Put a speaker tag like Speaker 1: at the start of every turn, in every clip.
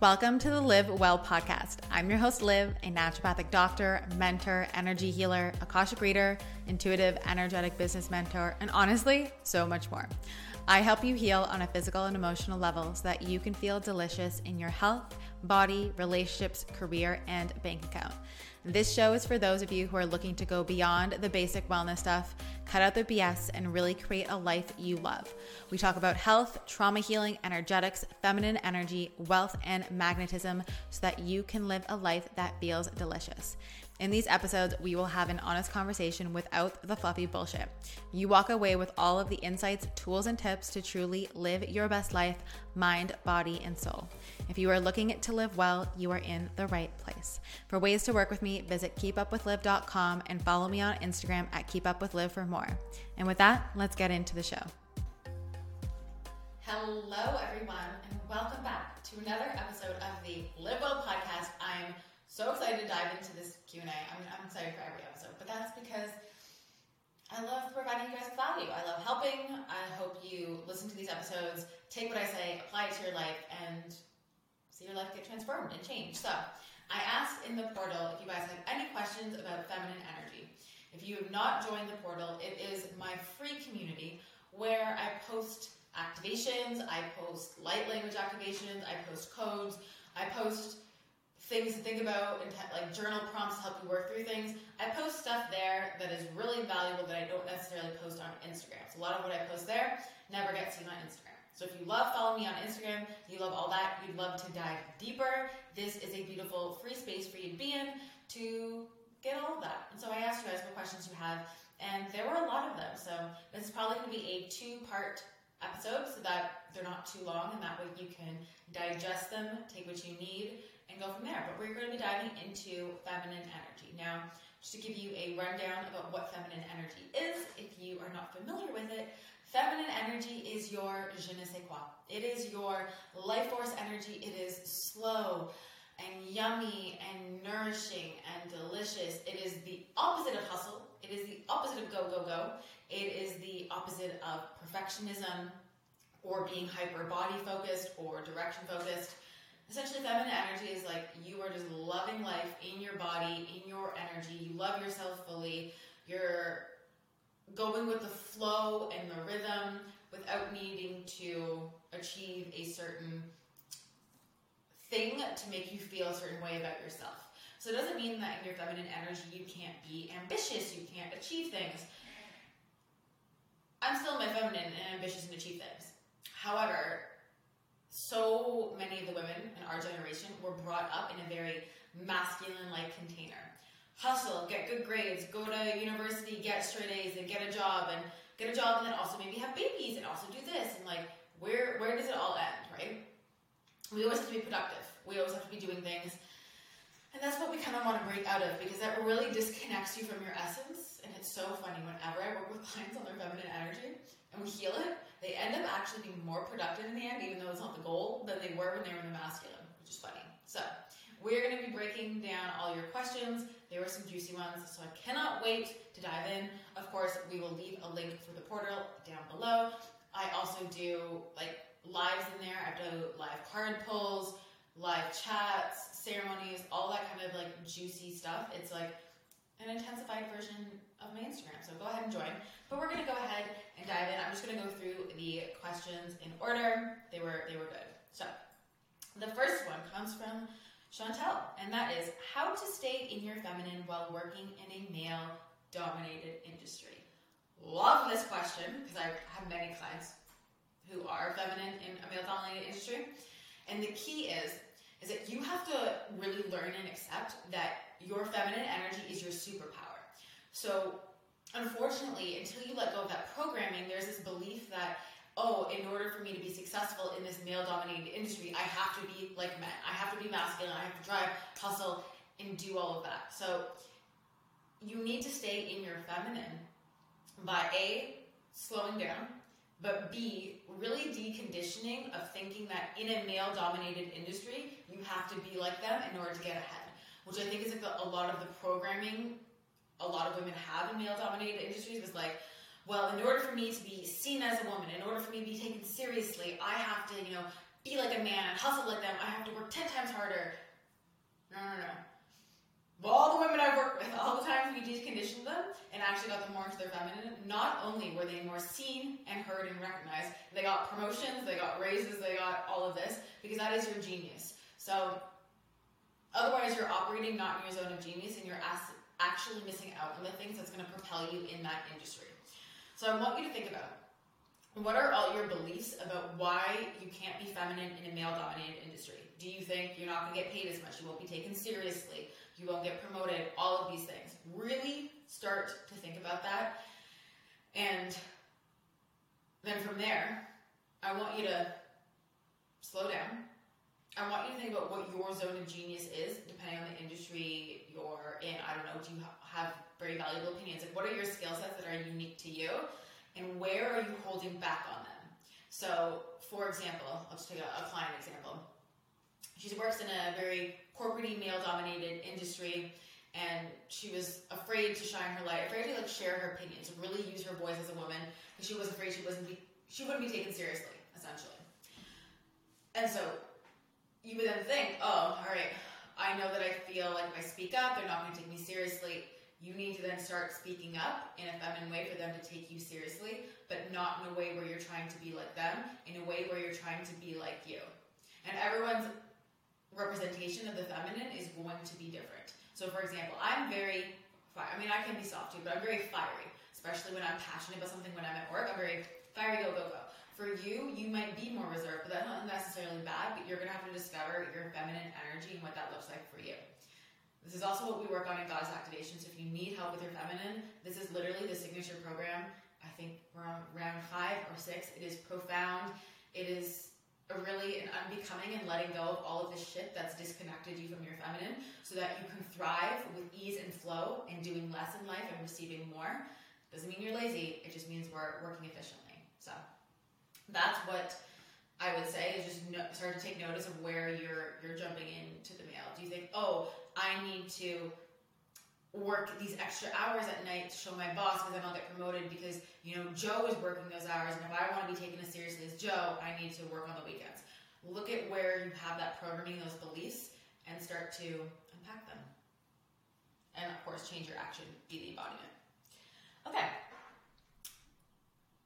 Speaker 1: Welcome to the Liv Well podcast. I'm your host, Liv, a naturopathic doctor, mentor, energy healer, Akashic reader, intuitive, energetic business mentor, and honestly, so much more. I help you heal on a physical and emotional level so that you can feel delicious in your health, body, relationships, career, and bank account. This show is for those of you who are looking to go beyond the basic wellness stuff, cut out the BS, and really create a life you love. We talk about health, trauma healing, energetics, feminine energy, wealth, and magnetism so that you can live a life that feels delicious. In these episodes, we will have an honest conversation without the fluffy bullshit. You walk away with all of the insights, tools, and tips to truly live your best life, mind, body, and soul. If you are looking to live well, you are in the right place. For ways to work with me, visit keepupwithliv.com and follow me on Instagram at keepupwithliv for more. And with that, let's get into the show. Hello, everyone, and welcome back to another episode of the Liv Well podcast. I'm so excited to dive into this Q&A. I'm, I'm excited for every episode, but that's because I love providing you guys with value. I love helping. I hope you listen to these episodes, take what I say, apply it to your life, and see your life get transformed and change. So I asked in the portal if you guys have any questions about feminine energy. If you have not joined the portal, it is my free community where I post activations, I post light language activations, I post codes, I post things to think about and like journal prompts to help you work through things. I post stuff there that is really valuable that I don't necessarily post on Instagram. So a lot of what I post there never gets seen on Instagram. So if you love following me on Instagram, you love all that, you'd love to dive deeper, this is a beautiful free space for you to be in to get all of that. And so I asked you guys what questions you have, and there were a lot of them. So this is probably going to be a two-part episode so that they're not too long, and that way you can digest them, take what you need, and go from there. But we're going to be diving into feminine energy. Now, just to give you a rundown about what feminine energy is, if you are not familiar with it, feminine energy is your je ne sais quoi. It is your life force energy. It is slow and yummy and nourishing and delicious. It is the opposite of hustle. It is the opposite of go, go, go. It is the opposite of perfectionism or being hyper body focused or direction focused essentially feminine energy is like you are just loving life in your body, in your energy. You love yourself fully. You're going with the flow and the rhythm without needing to achieve a certain thing to make you feel a certain way about yourself. So it doesn't mean that in your feminine energy you can't be ambitious, you can't achieve things. I'm still in my feminine and ambitious and achieve things. However, so many of the women in our generation were brought up in a very masculine like container. Hustle, get good grades, go to university, get straight A's, and get a job, and get a job, and then also maybe have babies, and also do this, and like, where where does it all end, right? We always have to be productive. We always have to be doing things, and that's what we kind of want to break out of because that really disconnects you from your essence. It's so funny whenever I work with clients on their feminine energy and we heal it, they end up actually being more productive in the end, even though it's not the goal, than they were when they were in the masculine, which is funny. So, we're going to be breaking down all your questions. There were some juicy ones, so I cannot wait to dive in. Of course, we will leave a link for the portal down below. I also do like lives in there. I've done live card pulls, live chats, ceremonies, all that kind of like juicy stuff. It's like an intensified version of my Instagram. So go ahead and join. But we're gonna go ahead and dive in. I'm just gonna go through the questions in order. They were they were good. So the first one comes from Chantel, and that is how to stay in your feminine while working in a male dominated industry. Love this question because I have many clients who are feminine in a male dominated industry. And the key is is that you have to really learn and accept that your feminine energy is your superpower. So, unfortunately, until you let go of that programming, there's this belief that, oh, in order for me to be successful in this male dominated industry, I have to be like men. I have to be masculine. I have to drive, hustle, and do all of that. So, you need to stay in your feminine by A, slowing down, but B, really deconditioning of thinking that in a male dominated industry, you have to be like them in order to get ahead, which I think is like a, a lot of the programming a lot of women have in male dominated industries was like, well, in order for me to be seen as a woman, in order for me to be taken seriously, I have to, you know, be like a man hustle like them. I have to work 10 times harder. No, no, no. Well, all the women I've worked with, all the times we deconditioned them and actually got them more into their feminine, not only were they more seen and heard and recognized, they got promotions, they got raises, they got all of this, because that is your genius. So, otherwise, you're operating not in your zone of genius and you're actually missing out on the things that's going to propel you in that industry. So, I want you to think about what are all your beliefs about why you can't be feminine in a male dominated industry? Do you think you're not going to get paid as much? You won't be taken seriously? You won't get promoted? All of these things. Really start to think about that. And then from there, I want you to slow down. I want you to think about what your zone of genius is, depending on the industry you're in. I don't know. Do you have very valuable opinions? Like, what are your skill sets that are unique to you? and where are you holding back on them? So, for example, let's take a, a client example. She works in a very corporate male dominated industry and she was afraid to shine her light, afraid to like share her opinions, really use her voice as a woman because she was afraid she wasn't be, she wouldn't be taken seriously, essentially. And so you would then think, oh, all right, I know that I feel like if I speak up, they're not going to take me seriously you need to then start speaking up in a feminine way for them to take you seriously, but not in a way where you're trying to be like them, in a way where you're trying to be like you. And everyone's representation of the feminine is going to be different. So, for example, I'm very, I mean, I can be soft too, but I'm very fiery, especially when I'm passionate about something when I'm at work. I'm very fiery, go, go, go. For you, you might be more reserved, but that's not necessarily bad, but you're going to have to discover your feminine energy and what that looks like for you. This is also what we work on in Goddess Activation. So if you need help with your feminine, this is literally the signature program. I think we're on round five or six. It is profound. It is really an unbecoming and letting go of all of the shit that's disconnected you from your feminine so that you can thrive with ease and flow and doing less in life and receiving more. Doesn't mean you're lazy, it just means we're working efficiently. So that's what I would say is just no, start to take notice of where you're you're jumping into the male. Do you think, oh, I need to work these extra hours at night to show my boss because then I'll get promoted because you know Joe is working those hours and if I want to be taken as seriously as Joe, I need to work on the weekends. Look at where you have that programming, those beliefs, and start to unpack them. And of course, change your action, be the embodiment. Okay.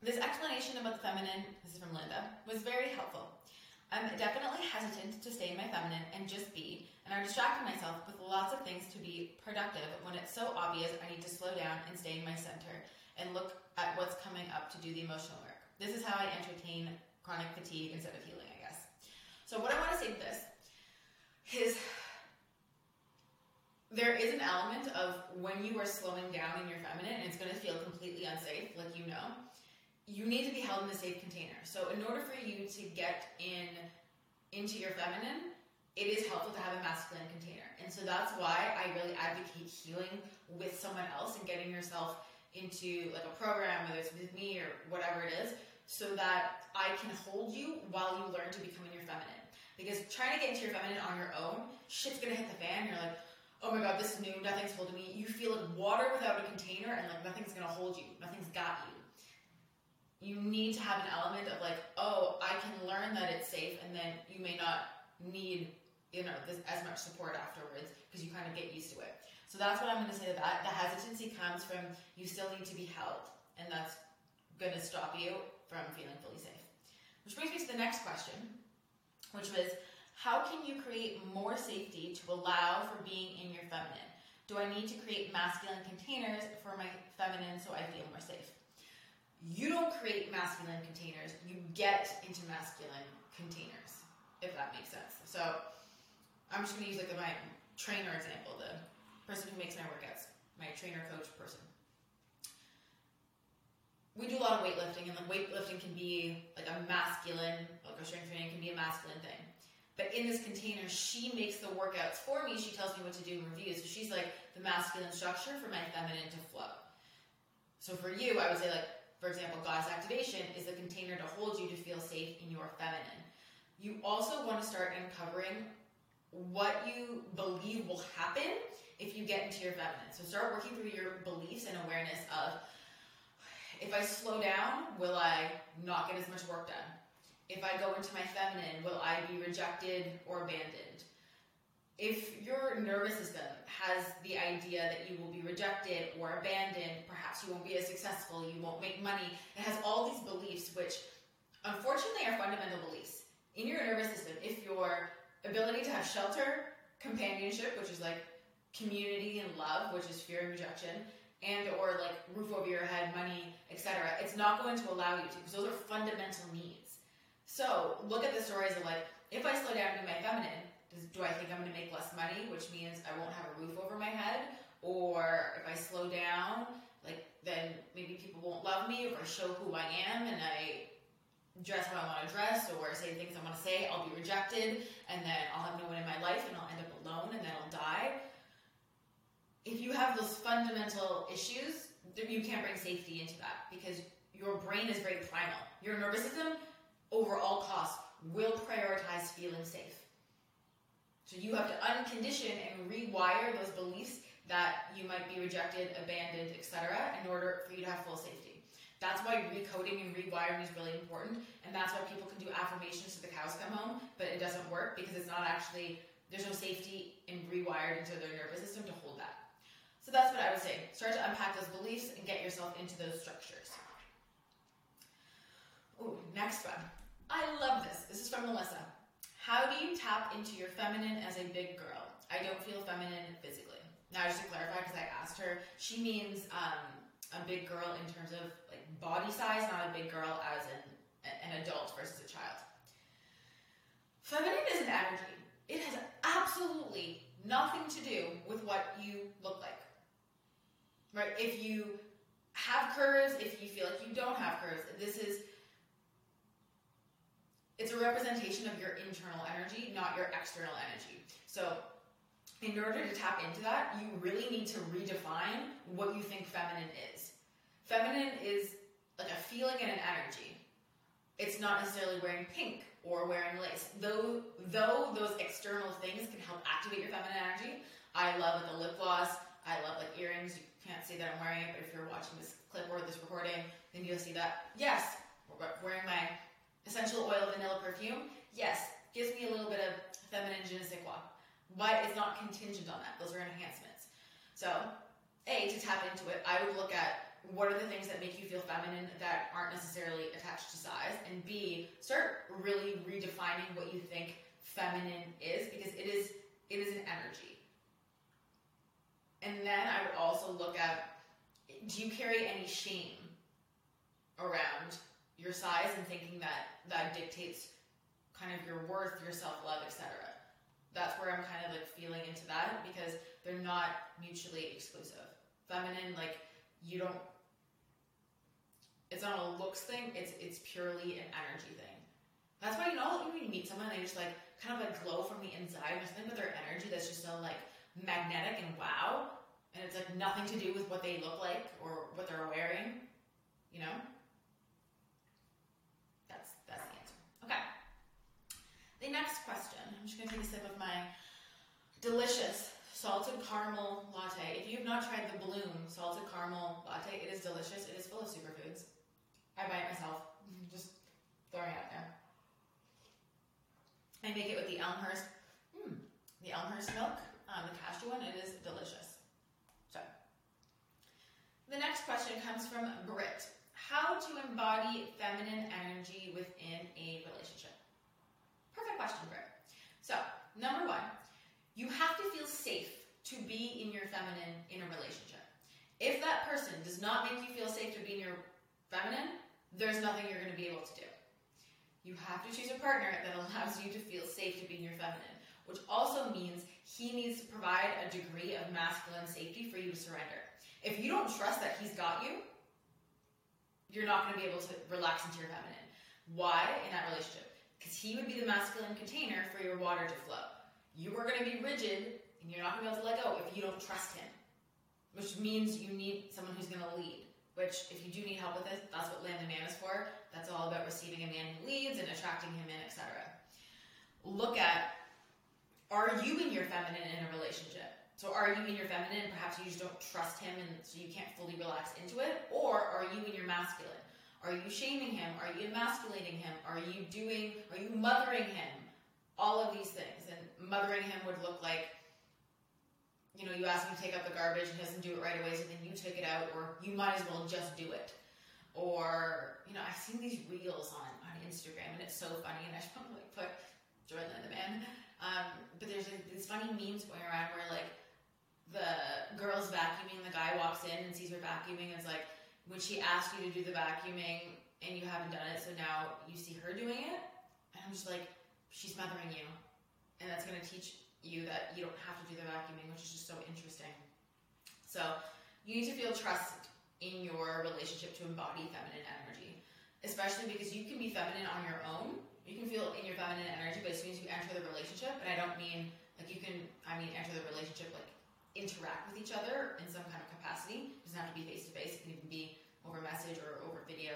Speaker 1: This explanation about the feminine, this is from Linda, was very helpful. I'm definitely hesitant to stay in my feminine and just be, and I'm distracting myself with lots of things to be productive when it's so obvious I need to slow down and stay in my center and look at what's coming up to do the emotional work. This is how I entertain chronic fatigue instead of healing, I guess. So, what I want to say to this is there is an element of when you are slowing down in your feminine and it's going to feel completely unsafe, like you know, you need to be held in a safe container. So, in order for you to get in into your feminine, it is helpful to have a masculine container. And so that's why I really advocate healing with someone else and getting yourself into like a program, whether it's with me or whatever it is, so that I can hold you while you learn to become in your feminine. Because trying to get into your feminine on your own, shit's gonna hit the fan. You're like, oh my god, this is new, nothing's holding me. You feel like water without a container and like nothing's gonna hold you, nothing's got you. You need to have an element of like, oh, I can learn that it's safe, and then you may not need you know this, as much support afterwards because you kind of get used to it. So that's what I'm going to say that. The hesitancy comes from you still need to be held, and that's going to stop you from feeling fully safe. Which brings me to the next question, which was how can you create more safety to allow for being in your feminine? Do I need to create masculine containers for my feminine so I feel more safe? You don't create masculine containers, you get into masculine containers, if that makes sense. So I'm just going to use like my trainer example, the person who makes my workouts, my trainer coach person. We do a lot of weightlifting, and like weightlifting can be like a masculine, like a strength training can be a masculine thing. But in this container, she makes the workouts for me. She tells me what to do in reviews. So she's like the masculine structure for my feminine to flow. So for you, I would say like, for example, Goddess Activation is the container to hold you to feel safe in your feminine. You also want to start uncovering what you believe will happen if you get into your feminine. So start working through your beliefs and awareness of if I slow down, will I not get as much work done? If I go into my feminine, will I be rejected or abandoned? If your nervous system has the idea that you will be rejected or abandoned, perhaps you won't be as successful, you won't make money, it has all these beliefs which unfortunately are fundamental beliefs. In your nervous system, if your ability to have shelter, companionship, which is like community and love, which is fear and rejection, and or like roof over your head, money, etc. It's not going to allow you to because those are fundamental needs. So look at the stories of like, if I slow down to my feminine, does, do I think I'm going to make less money, which means I won't have a roof over my head? Or if I slow down, like then maybe people won't love me. If I show who I am and I dress how I want to dress or say the things I want to say, I'll be rejected, and then I'll have no one in my life, and I'll end up alone, and then I'll die if you have those fundamental issues, you can't bring safety into that because your brain is very primal. Your nervous system, over all costs, will prioritize feeling safe. So you have to uncondition and rewire those beliefs that you might be rejected, abandoned, etc., in order for you to have full safety. That's why recoding and rewiring is really important, and that's why people can do affirmations to the cows come home, but it doesn't work because it's not actually there's no safety in rewired into their nervous system to hold that. So that's what I would say. Start to unpack those beliefs and get yourself into those structures. Ooh, next one. I love this. This is from Melissa. How do you tap into your feminine as a big girl? I don't feel feminine physically. Now, just to clarify, because I asked her, she means um, a big girl in terms of like body size, not a big girl as in an adult versus a child. Feminine is an energy. It has absolutely nothing to do with what you look like right? If you have curves, if you feel like you don't have curves, this is it's a representation of your internal energy, not your external energy. So, in order to tap into that, you really need to redefine what you think feminine is. Feminine is like a feeling and an energy. It's not necessarily wearing pink or wearing lace. Though though those external things can help activate your feminine energy. I love like the lip gloss, I love like earrings You can't see that I'm wearing it, but if you're watching this clip or this recording, then you'll see that, yes, wearing my essential oil vanilla perfume, yes, gives me a little bit of feminine je ne sais quoi. But it's not contingent on that. Those are enhancements. So, A, to tap into it, I would look at what are the things that make you feel feminine that aren't necessarily attached to size, and B, start really redefining what you think feminine is because it is it is an energy. And then I would also look at do you carry any shame around your size and thinking that that dictates kind of your worth, your self love, etc. That's where I'm kind of like feeling into that because they're not mutually exclusive. Feminine, like you don't. It's not a looks thing. It's it's purely an energy thing. That's why you know when you meet someone, they just like kind of like glow from the inside. There's something with their energy that's just so like magnetic and wow, and it's like nothing to do with what they look like or what they're wearing, you know? That's that's the answer. Okay. The next question. I'm just gonna take a sip of my delicious salted caramel latte. If you have not tried the Bloom salted caramel latte, it is delicious. It is full of superfoods. I buy it myself. Just throwing it out there. I make it with the Elmhurst, mm, the Elmhurst milk um, the cashew one. It is delicious. So, the next question comes from Britt. How to embody feminine energy within a relationship? Question. So, number one, you have to feel safe to be in your feminine in a relationship. If that person does not make you feel safe to be in your feminine, there's nothing you're going to be able to do. You have to choose a partner that allows you to feel safe to be in your feminine, which also means he needs to provide a degree of masculine safety for you to surrender. If you don't trust that he's got you, you're not going to be able to relax into your feminine. Why in that relationship? Because he would be the masculine container for your water to flow. You are going to be rigid and you're not going to be able to let go if you don't trust him, which means you need someone who's going to lead. Which, if you do need help with this, that's what Land the Man is for. That's all about receiving a man who leads and attracting him in, etc. Look at are you in your feminine in a relationship? So are you in your feminine? Perhaps you just don't trust him and so you can't fully relax into it. Or are you in your masculine? Are you shaming him? Are you emasculating him? Are you doing, are you mothering him? All of these things. And mothering him would look like, you know, you ask him to take out the garbage and he doesn't do it right away, so then you take it out, or you might as well just do it. Or, you know, I've seen these reels on, on Instagram and it's so funny, and I just want to like put Jordan the man. Um, but there's these funny memes going around where like the girl's vacuuming, the guy walks in and sees her vacuuming, and it's like, when she asked you to do the vacuuming and you haven't done it, so now you see her doing it, and I'm just like, she's mothering you, and that's gonna teach you that you don't have to do the vacuuming, which is just so interesting. So you need to feel trust in your relationship to embody feminine energy, especially because you can be feminine on your own. You can feel in your feminine energy, but as soon as you enter the relationship, and I don't mean like you can, I mean enter the relationship like interact with each other in some kind of capacity. It doesn't have to be face to face. It can even be over message or over video.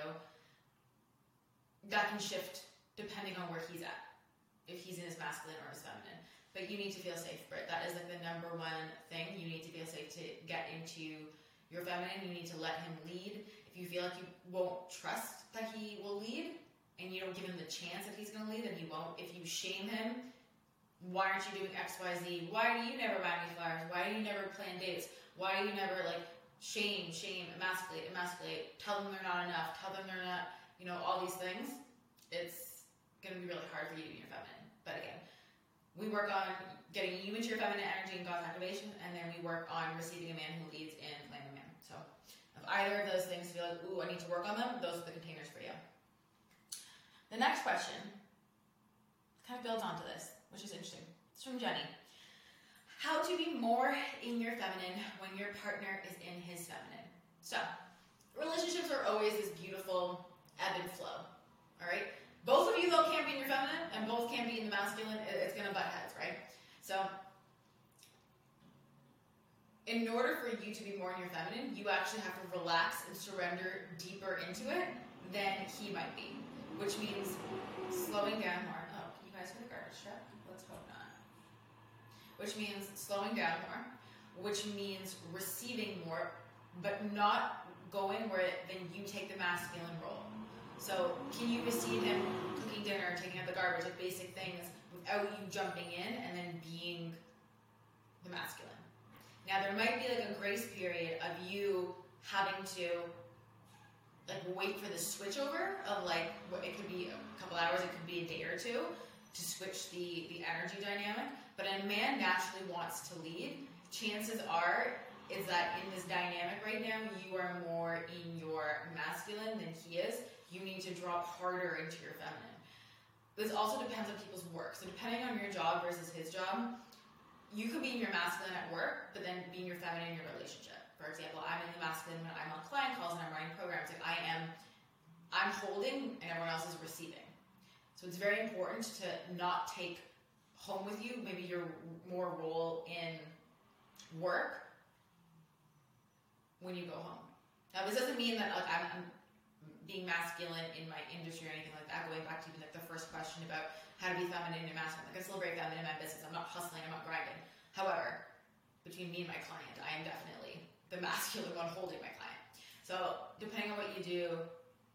Speaker 1: That can shift depending on where he's at, if he's in his masculine or his feminine. But you need to feel safe, Britt. That is like the number one thing. You need to feel safe to get into your feminine. You need to let him lead. If you feel like you won't trust that he will lead, and you don't give him the chance that he's going to lead, then he won't. If you shame him, why aren't you doing X, Y, Z? Why do you never buy me flowers? Why do you never plan dates? Why do you never like shame, shame, emasculate, emasculate, tell them they're not enough, tell them they're not, you know, all these things, it's to be really hard for you to be your feminine. But again, we work on getting you into your feminine energy and Goddess Activation, and then we work on receiving a man who leads in Land the Man. So if either of those things feel like, ooh, I need to work on them, those are the containers for you. The next question kind of builds onto this, which is interesting. It's from Jenny. How to be more in your feminine when your partner is in his feminine. So, relationships are always this beautiful ebb and flow. All right? Both of you, though, can't be in your feminine, and both can't be in the masculine. It's going to butt heads, right? So, in order for you to be more in your feminine, you actually have to relax and surrender deeper into it than he might be, which means slowing down more. Oh, can you guys hear the garbage truck? Let's hope not. Which means slowing down more, which means receiving more, but not going where then you take the masculine role. So, can you receive him cooking dinner, taking out the garbage, like basic things, without you jumping in and then being the masculine? Now there might be like a grace period of you having to like wait for the switchover of like it could be a couple hours, it could be a day or two to switch the the energy dynamic. But a man naturally wants to lead. Chances are is that in this dynamic right now, you are more in your masculine than he is. You need to drop harder into your feminine. This also depends on people's work. So depending on your job versus his job, you could be in your masculine at work, but then be in your feminine in your relationship. For example, I'm in the masculine when I'm on client calls and I'm running programs. Like I am, I'm holding and everyone else is receiving. So it's very important to not take home with you maybe your more role in work when you go home. Now this doesn't mean that like I'm, being masculine in my industry or anything like that. Going back to even like the first question about how to be feminine and masculine. Like I still very feminine in my business. I'm not hustling. I'm not grinding. However, between me and my client, I am definitely the masculine one holding my client. So depending on what you do,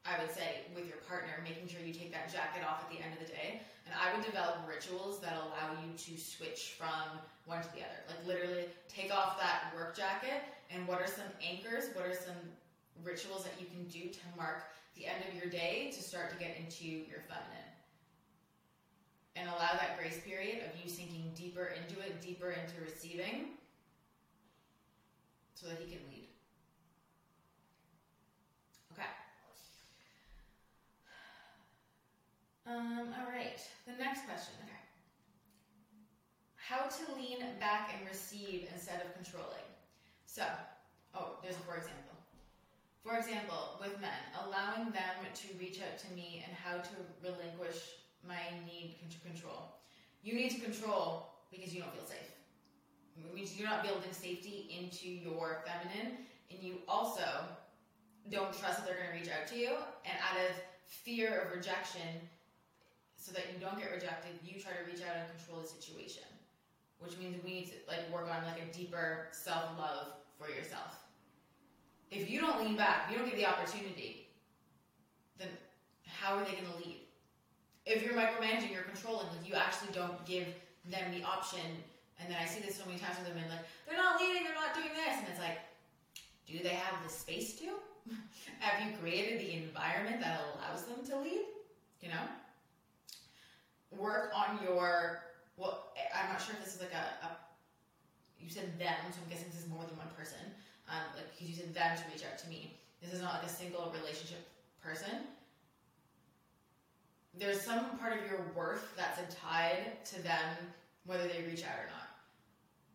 Speaker 1: I would say with your partner, making sure you take that jacket off at the end of the day. And I would develop rituals that allow you to switch from one to the other. Like literally take off that work jacket and what are some anchors? What are some rituals that you can do to mark the end of your day to start to get into your feminine? And allow that grace period of you sinking deeper into it, deeper into receiving, so that he can lead. Okay. Um, all right. The next question. Okay. How to lean back and receive instead of controlling. So, oh, there's a for example. For example, with men, allowing them to reach out to me and how to relinquish my need to control. You need to control because you don't feel safe. It means you're not building safety into your feminine, and you also don't trust that they're going to reach out to you. And out of fear of rejection, so that you don't get rejected, you try to reach out and control the situation, which means we need to like work on like a deeper self love for yourself. If you don't lean back, you don't get the opportunity. then how are they to lead? If you're micromanaging, you're controlling, like you actually don't give them the option. And then I see this so many times with women, like they're not leading, they're not doing this, and it's like, do they have the space to? have you created the environment that allows them to lead? You know, work on your. Well, I'm not sure if this is like a, a you said them, so I'm guessing this is more than one person. Um, like because you said them to reach out to me. This is not like a single relationship person there's some part of your worth that's tied to them whether they reach out or not.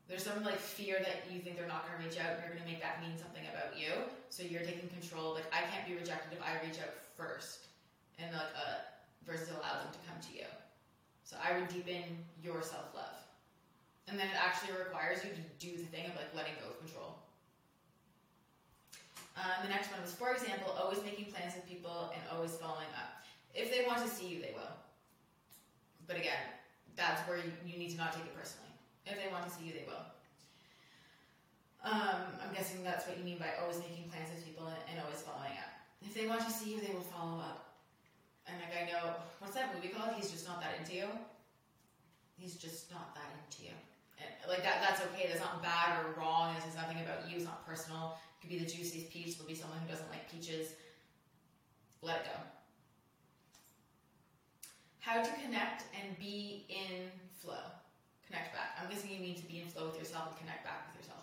Speaker 1: There's some like fear that you think they're not to reach out and you're to make that mean something about you. So you're taking control. Like I can't be rejected if I reach out first, and like uh, versus allow them to come to you. So I would deepen your self love, and then it actually requires you to do the thing of like letting go of control. Um, the next one was, for example, always making plans with people and always following up. If they want to see you, they will. But again, that's where you, you need to not take it personally. If they want to see you, they will. Um, I'm guessing that's what you mean by always making plans with people and, and always following up. If they want to see you, they will follow up. And like I know, what's that movie called? He's just not that into you. He's just not that into you. And like that, that's okay. That's not bad or wrong. Is nothing about you. It's not personal. It could be the juiciest peach. It'll be someone who doesn't like peaches. Let it go how to connect and be in flow. Connect back. I'm guessing you need to be in flow with yourself and connect back with yourself.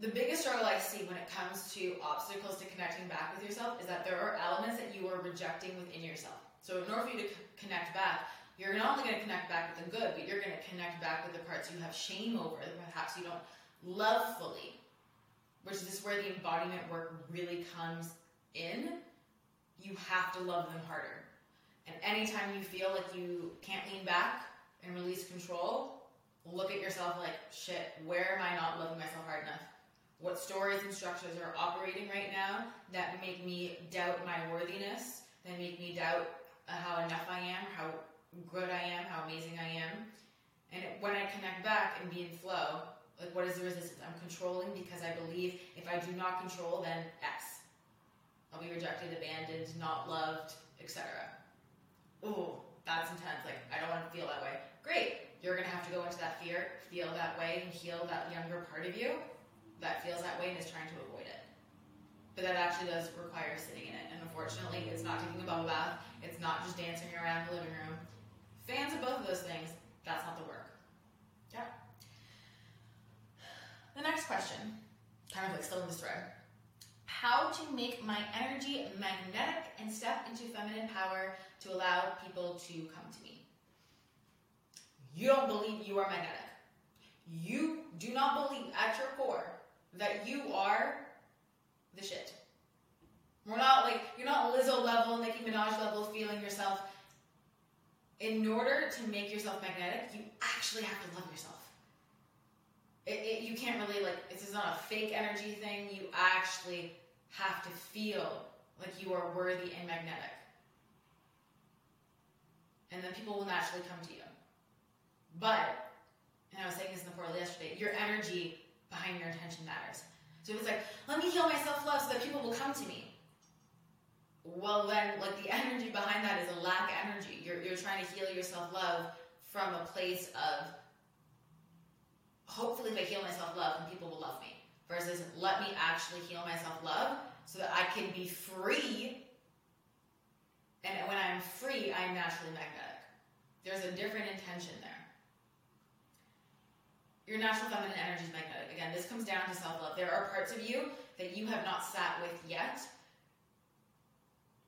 Speaker 1: The biggest struggle I see when it comes to obstacles to connecting back with yourself is that there are elements that you are rejecting within yourself. So, in order for you to connect back, you're not only going to connect back with the good, but you're going to connect back with the parts you have shame over, that perhaps you don't love fully, which is where the embodiment work really comes in. You have to love them harder and anytime you feel like you can't lean back and release control, look at yourself like, shit, where am I not loving myself hard enough? What stories and structures are operating right now that make me doubt my worthiness, that make me doubt how enough I am, how good I am, how amazing I am? And when I connect back and be in flow, like what is the resistance? I'm controlling because I believe if I do not control, then X. I'll be rejected, abandoned, not loved, etc oh, that's intense. Like, I don't want to feel that way. Great. You're to have to go into that fear, feel that way, and heal that younger part of you that feels that way and is trying to avoid it. But that actually does require sitting in it. And unfortunately, it's not taking a bubble bath. It's not just dancing around the living room. Fans of both of those things, that's not the work. Yeah. The next question, kind of like still in this thread. How to make my energy magnetic and step into feminine power to allow people to come to me. You don't believe you are magnetic. You do not believe at your core that you are the shit. We're not like, you're not Lizzo level, Nicki Minaj level, feeling yourself. In order to make yourself magnetic, you actually have to love yourself. It, it, you can't really, like, this is not a fake energy thing. You actually have to feel like you are worthy and magnetic and then people will naturally come to you. But, and I was saying this in the portal yesterday, your energy behind your intention matters. So it's like, let me heal my self love so that people will come to me. Well, then, like the energy behind that is a lack of energy. You're, you're trying to heal your self love from a place of hopefully, if I heal my self love, then people will love me. Versus, let me actually heal my self love so that I can be free and when I'm free, I'm naturally magnetic. There's a different intention there. Your natural feminine energy is magnetic. Again, this comes down to self love. There are parts of you that you have not sat with yet,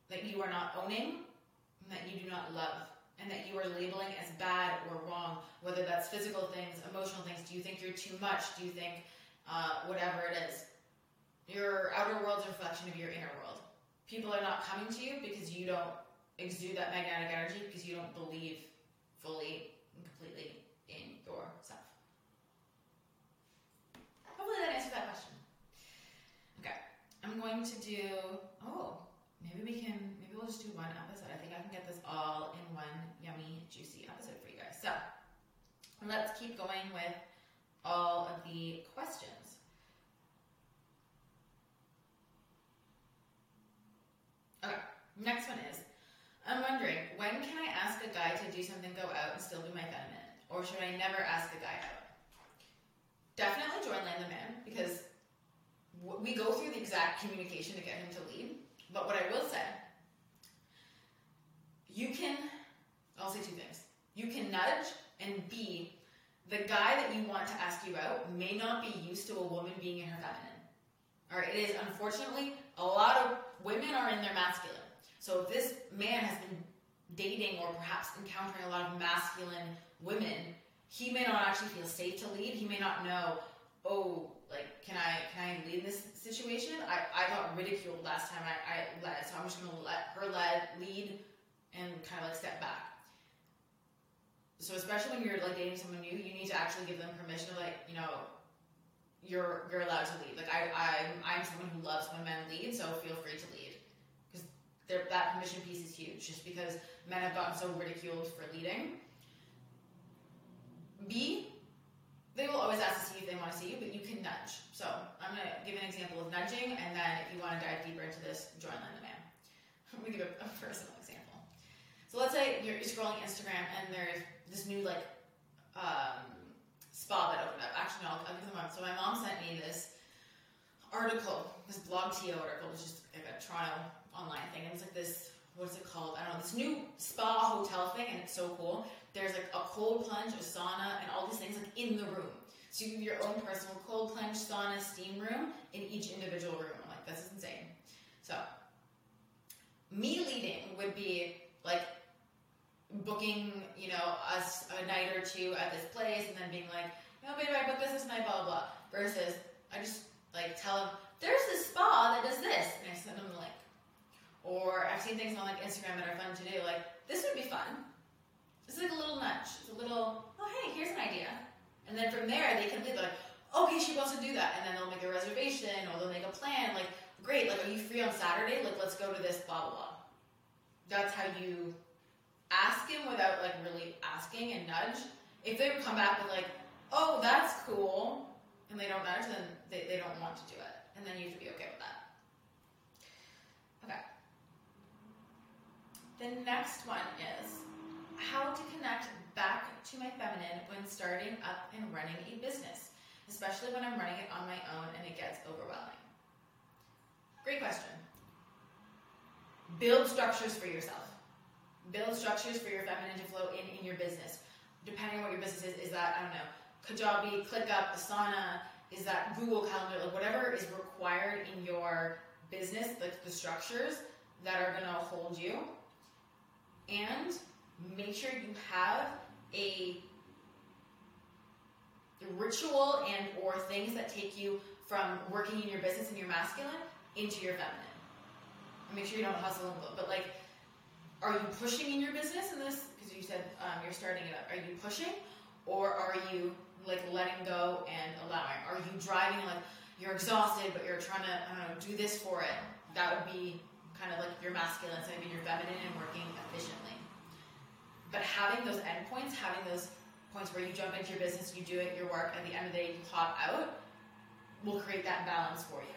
Speaker 1: that you are not owning, that you do not love, and that you are labeling as bad or wrong, whether that's physical things, emotional things. Do you think you're too much? Do you think uh, whatever it is? Your outer world's a reflection of your inner world. People are not coming to you because you don't exude that magnetic energy because you don't believe fully and completely going to do, oh, maybe we can, maybe we'll just do one episode. I think I can get this all in one yummy, juicy episode for you guys. So let's keep going with all of the questions. Okay, next one is I'm wondering, when can I ask a guy to do something, go out, and still be my feminine? Or should I never ask a guy out? Definitely join Land the Man because we go through the exact communication to get him to lead. But what I will say, you can, I'll say two things. You can nudge and be the guy that you want to ask you out may not be used to a woman being in her feminine. All right, it is unfortunately a lot of women are in their masculine. So if this man has been dating or perhaps encountering a lot of masculine women, he may not actually feel safe to lead. He may not know, oh, like, can I can I lead this situation? I, I got ridiculed last time I, I led, so I'm just gonna let her lead lead and kind of like step back. So especially when you're like dating someone new, you need to actually give them permission to like, you know, you're you're allowed to lead. Like I I'm I'm someone who loves when men lead, so feel free to lead. Because that permission piece is huge, just because men have gotten so ridiculed for leading. B, they will always ask to see if they want to see you, but you can nudge. So I'm going to give an example of nudging, and then if you want to dive deeper into this, join the Man. I'm give a, a, personal example. So let's say you're, scrolling Instagram and there's this new like um, spa that opened up. Actually, no, I'll, I'll give them one. So my mom sent me this article, this blogTO article, which is like a Toronto online thing. And it's like this, what's it called? I don't know, this new spa hotel thing, and it's so cool. There's like a cold plunge, a sauna, and all these things like in the room. So you have your own personal cold plunge, sauna, steam room in each individual room. I'm like, this is insane. So me leading would be like booking, you know, us a night or two at this place and then being like, no, baby, I booked this this night, blah, blah, blah. Versus I just like tell them, there's this spa that does this. And I send them the link. Or I've seen things on like Instagram that are fun to do. Like, this would be fun. It's like a little nudge. It's a little, oh, hey, here's an idea. And then from there, they can leave like, okay, she wants to do that. And then they'll make a reservation or they'll make a plan. Like, great, like, are you free on Saturday? Like, let's go to this, blah, blah, blah. That's how you ask him without, like, really asking and nudge. If they come back with, like, oh, that's cool, and they don't nudge, then they, they don't want to do it. And then you have to be okay with that. Okay. The next one is how to connect back to my feminine when starting up and running a business, especially when I'm running it on my own and it gets overwhelming. Great question. Build structures for yourself. Build structures for your feminine to flow in in your business. Depending on what your business is, is that, I don't know, Kajabi, ClickUp, Asana, is that Google Calendar, like whatever is required in your business, like the structures that are gonna hold you. And make sure you have a ritual and or things that take you from working in your business and your masculine into your feminine. And make sure you don't hustle and but like, are you pushing in your business in this? Because you said um, you're starting it up. Are you pushing, or are you like letting go and allowing? Are you driving like you're exhausted, but you're trying to I don't know do this for it? That would be kind of like your masculine side being your feminine and working efficiently. But having those endpoints, having those points where you jump into your business, you do it, your work, at the end of the day, you pop out, will create that balance for you.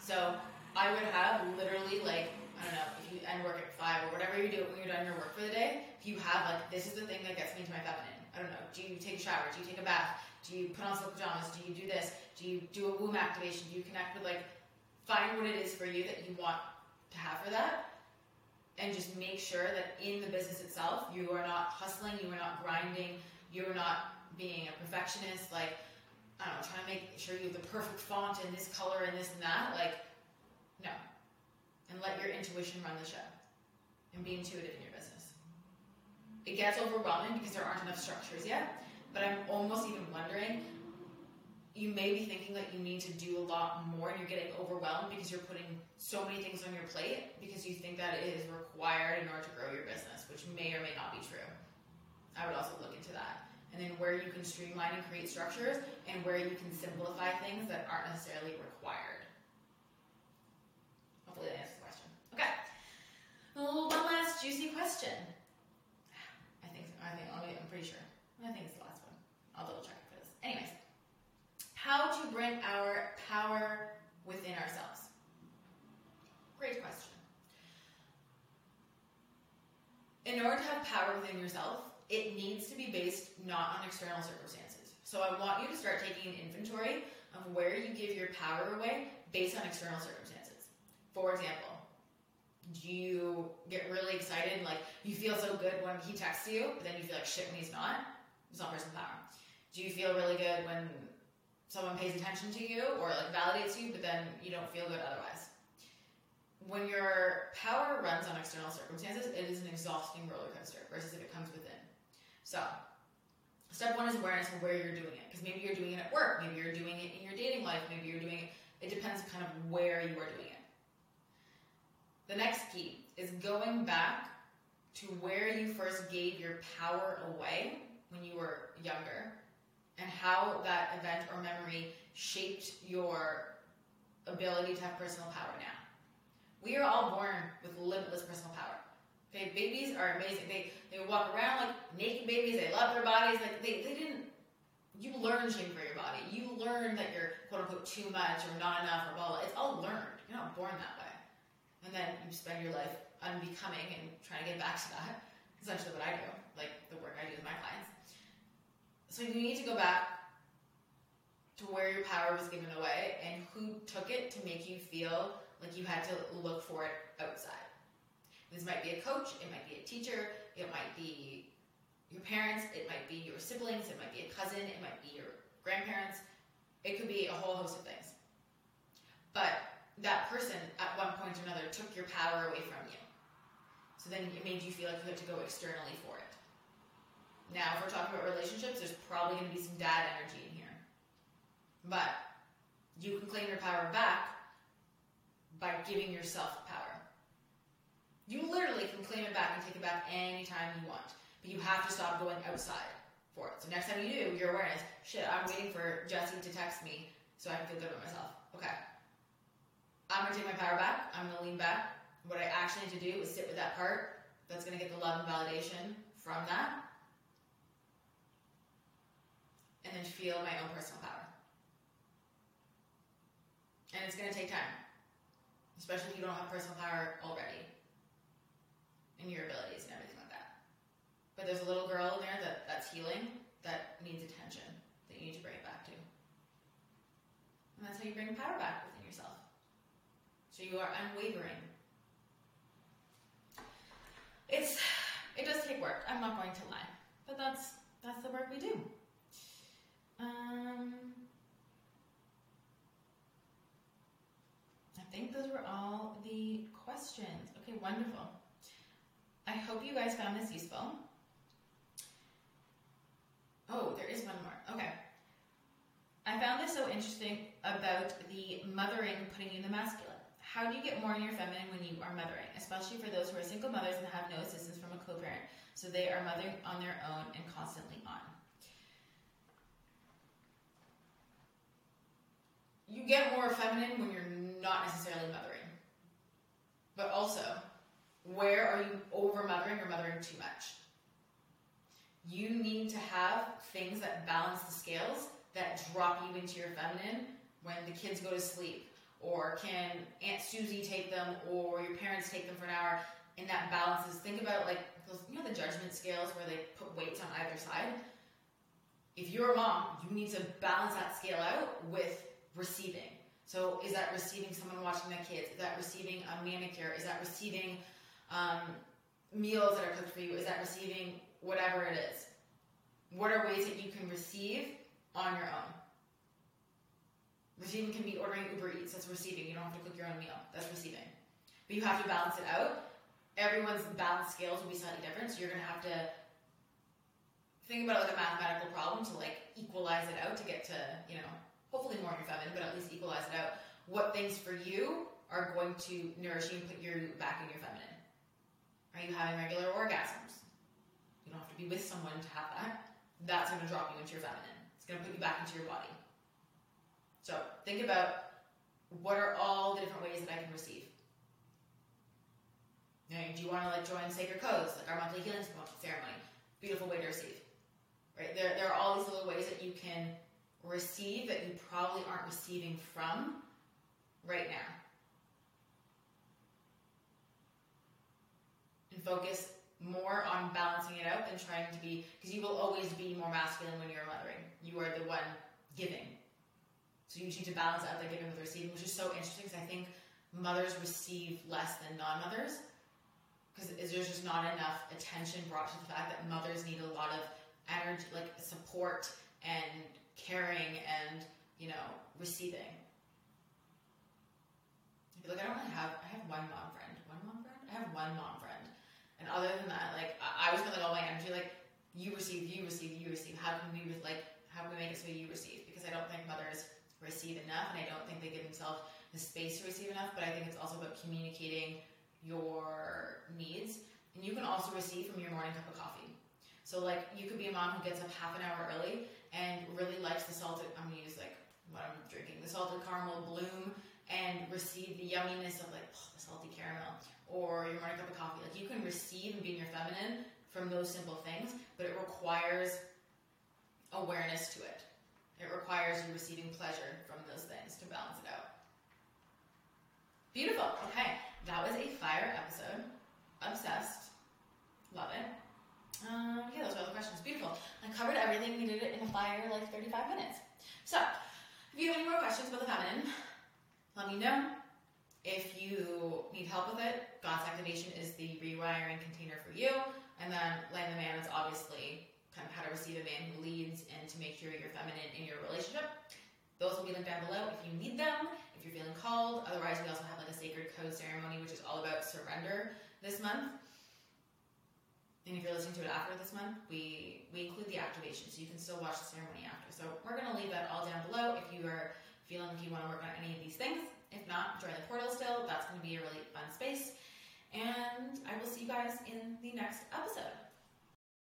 Speaker 1: So I would have literally like, I don't know, if you end work at five or whatever you do when you're done your work for the day, if you have like, this is the thing that gets me to my feminine. I don't know, do you take a shower? Do you take a bath? Do you put on silk pajamas? Do you do this? Do you do a womb activation? Do you connect with like, find what it is for you that you want to have for that and just make sure that in the business itself, you are not hustling, you are not grinding, you are not being a perfectionist, like, I don't know, trying to make sure you have the perfect font and this color and this and that. Like, no. And let your intuition run the show and be intuitive in your business. It gets overwhelming because there aren't enough structures yet, but I'm almost even wondering you may be thinking that you need to do a lot more and you're getting overwhelmed because you're putting so many things on your plate because you think that it is required in order to grow your business, which may or may not be true. I would also look into that. And then where you can streamline and create structures and where you can simplify things that aren't necessarily required. Hopefully that answers the question. Okay. Well, one last juicy question. I think I think I'm pretty sure. I think it's the last one. I'll double check this. Anyways how to bring our power within ourselves? Great question. In order to have power within yourself, it needs to be based not on external circumstances. So I want you to start taking an inventory of where you give your power away based on external circumstances. For example, do you get really excited, like you feel so good when he texts you, but then you feel like shit when he's not? It's not personal power. Do you feel really good when someone pays attention to you or like validates you, but then you don't feel good otherwise? When your power runs on external circumstances, it is an exhausting roller coaster versus if it comes within. So, step one is awareness of where you're doing it. Because maybe you're doing it at work, maybe you're doing it in your dating life, maybe you're doing it, it depends kind of where you are doing it. The next key is going back to where you first gave your power away when you were younger and how that event or memory shaped your ability to have personal power now. We are all born with limitless personal power. Okay, babies are amazing. They they walk around like naked babies. They love their bodies. Like they, they didn't. You learn shame for your body. You learn that you're quote unquote too much or not enough or blah blah. It's all learned. You're not born that way and then you spend your life unbecoming and trying to get back to that. Essentially, what I do, like the work I do with my clients. So you need to go back to where your power was given away and who took it to make you feel like you had to look for it outside. This might be a coach, it might be a teacher, it might be your parents, it might be your siblings, it might be a cousin, it might be your grandparents. It could be a whole host of things. But that person at one point or another took your power away from you. So then it made you feel like you had to go externally for it. Now, if we're talking about relationships, there's probably going to be some dad energy in here. But you can claim your power back by giving yourself power. You literally can claim it back and take it back anytime you want. But you have to stop going outside for it. So next time you do, your awareness, shit, I'm waiting for Jesse to text me so I can feel good about myself. Okay, I'm gonna take my power back. I'm gonna lean back. What I actually need to do is sit with that part that's gonna get the love and validation from that. And then feel my own personal power. And it's gonna take time. Especially if you don't have personal power already. In your abilities and everything like that. But there's a little girl in there that, that's healing that needs attention that you need to bring it back to. And that's how you bring power back within yourself. So you are unwavering. It's it does take work. I'm not going to lie, but that's that's the work we do. Um, I think those were all the questions. Okay, wonderful. I hope you guys found this useful. Oh, there is one more. Okay. I found this so interesting about the mothering putting you in the masculine. How do you get more in your feminine when you are mothering, especially for those who are single mothers and have no assistance from a co-parent, so they are mothering on their own and constantly on? You get more feminine when you're not necessarily mothering. But also, where are you over mothering or mothering too much? You need to have things that balance the scales that drop you into your feminine when the kids go to sleep or can Aunt Susie take them, or your parents take them for an hour, and that balances. Think about like those, you know, the judgment scales where they put weights on either side. If you're a mom, you need to balance that scale out with receiving. So, is that receiving someone watching the kids? Is that receiving a manicure? Is that receiving um, meals that are cooked for you? Is that receiving whatever it is? What are ways that you can receive on your own? Receiving can be ordering Uber Eats. That's receiving. You don't have to cook your own meal. That's receiving. But you have to balance it out. Everyone's balance scales will be slightly different, so you're going to have to think about it like a mathematical problem to like equalize it out to get to, you know, hopefully more in your feminine, but at least equalize it out. What things for you are going to nourish you and put you back in your feminine? Are you having regular orgasms? You don't have to be with someone to have that. That's going to drop you into your feminine. It's going to put you back into your body. So think about what are all the different ways that I can receive. Know, do you want to like join Sacred Codes, like our monthly healing ceremony? Beautiful way to receive. Right? There, there are all these little ways that you can receive that you probably aren't receiving from right now. And focus more on balancing it out than trying to be because you will always be more masculine when you're mothering. You are the one giving. So you need to balance out the giving with receiving, which is so interesting because I think mothers receive less than non-mothers because there's just not enough attention brought to the fact that mothers need a lot of energy, like support and caring and you know receiving. Like I don't really have. I have one mom friend. One mom friend. I have one mom friend, and other than that, like I, I was spending all my energy like you receive, you receive, you receive. How can we like how can we make it so you receive? Because I don't think mothers receive enough, and I don't think they give themselves the space to receive enough. But I think it's also about communicating your needs, and you can also receive from your morning cup of coffee. So like you could be a mom who gets up half an hour early and really likes the salted. I'm gonna use like what I'm drinking, the salted caramel bloom and receive the yumminess of like oh, the salty caramel or your morning cup of coffee. Like you can receive and be in your feminine from those simple things, but it requires awareness to it. It requires you receiving pleasure from those things to balance it out. Beautiful. Okay, that was a fire episode. Obsessed. Love it. Um, yeah, those were all the questions. Beautiful. I covered everything. We did it in a fire like 35 minutes. So, if you have any more questions about the feminine, let me know. If you need help with it, Goddess Activation is the rewiring container for you. And then Land the Man is obviously kind of how to receive a man who leads and to make sure you're feminine in your relationship. Those will be linked down below if you need them, if you're feeling called. Otherwise, we also have like a sacred code ceremony, which is all about surrender this month. And if you're listening to it after this month, we, we include the activation, so you can still watch the ceremony after. So we're going to leave that all down below if you are feeling like you want to work on any of these things. If not, join the portal still. That's going to be a really fun space. And I will see you guys in the next episode.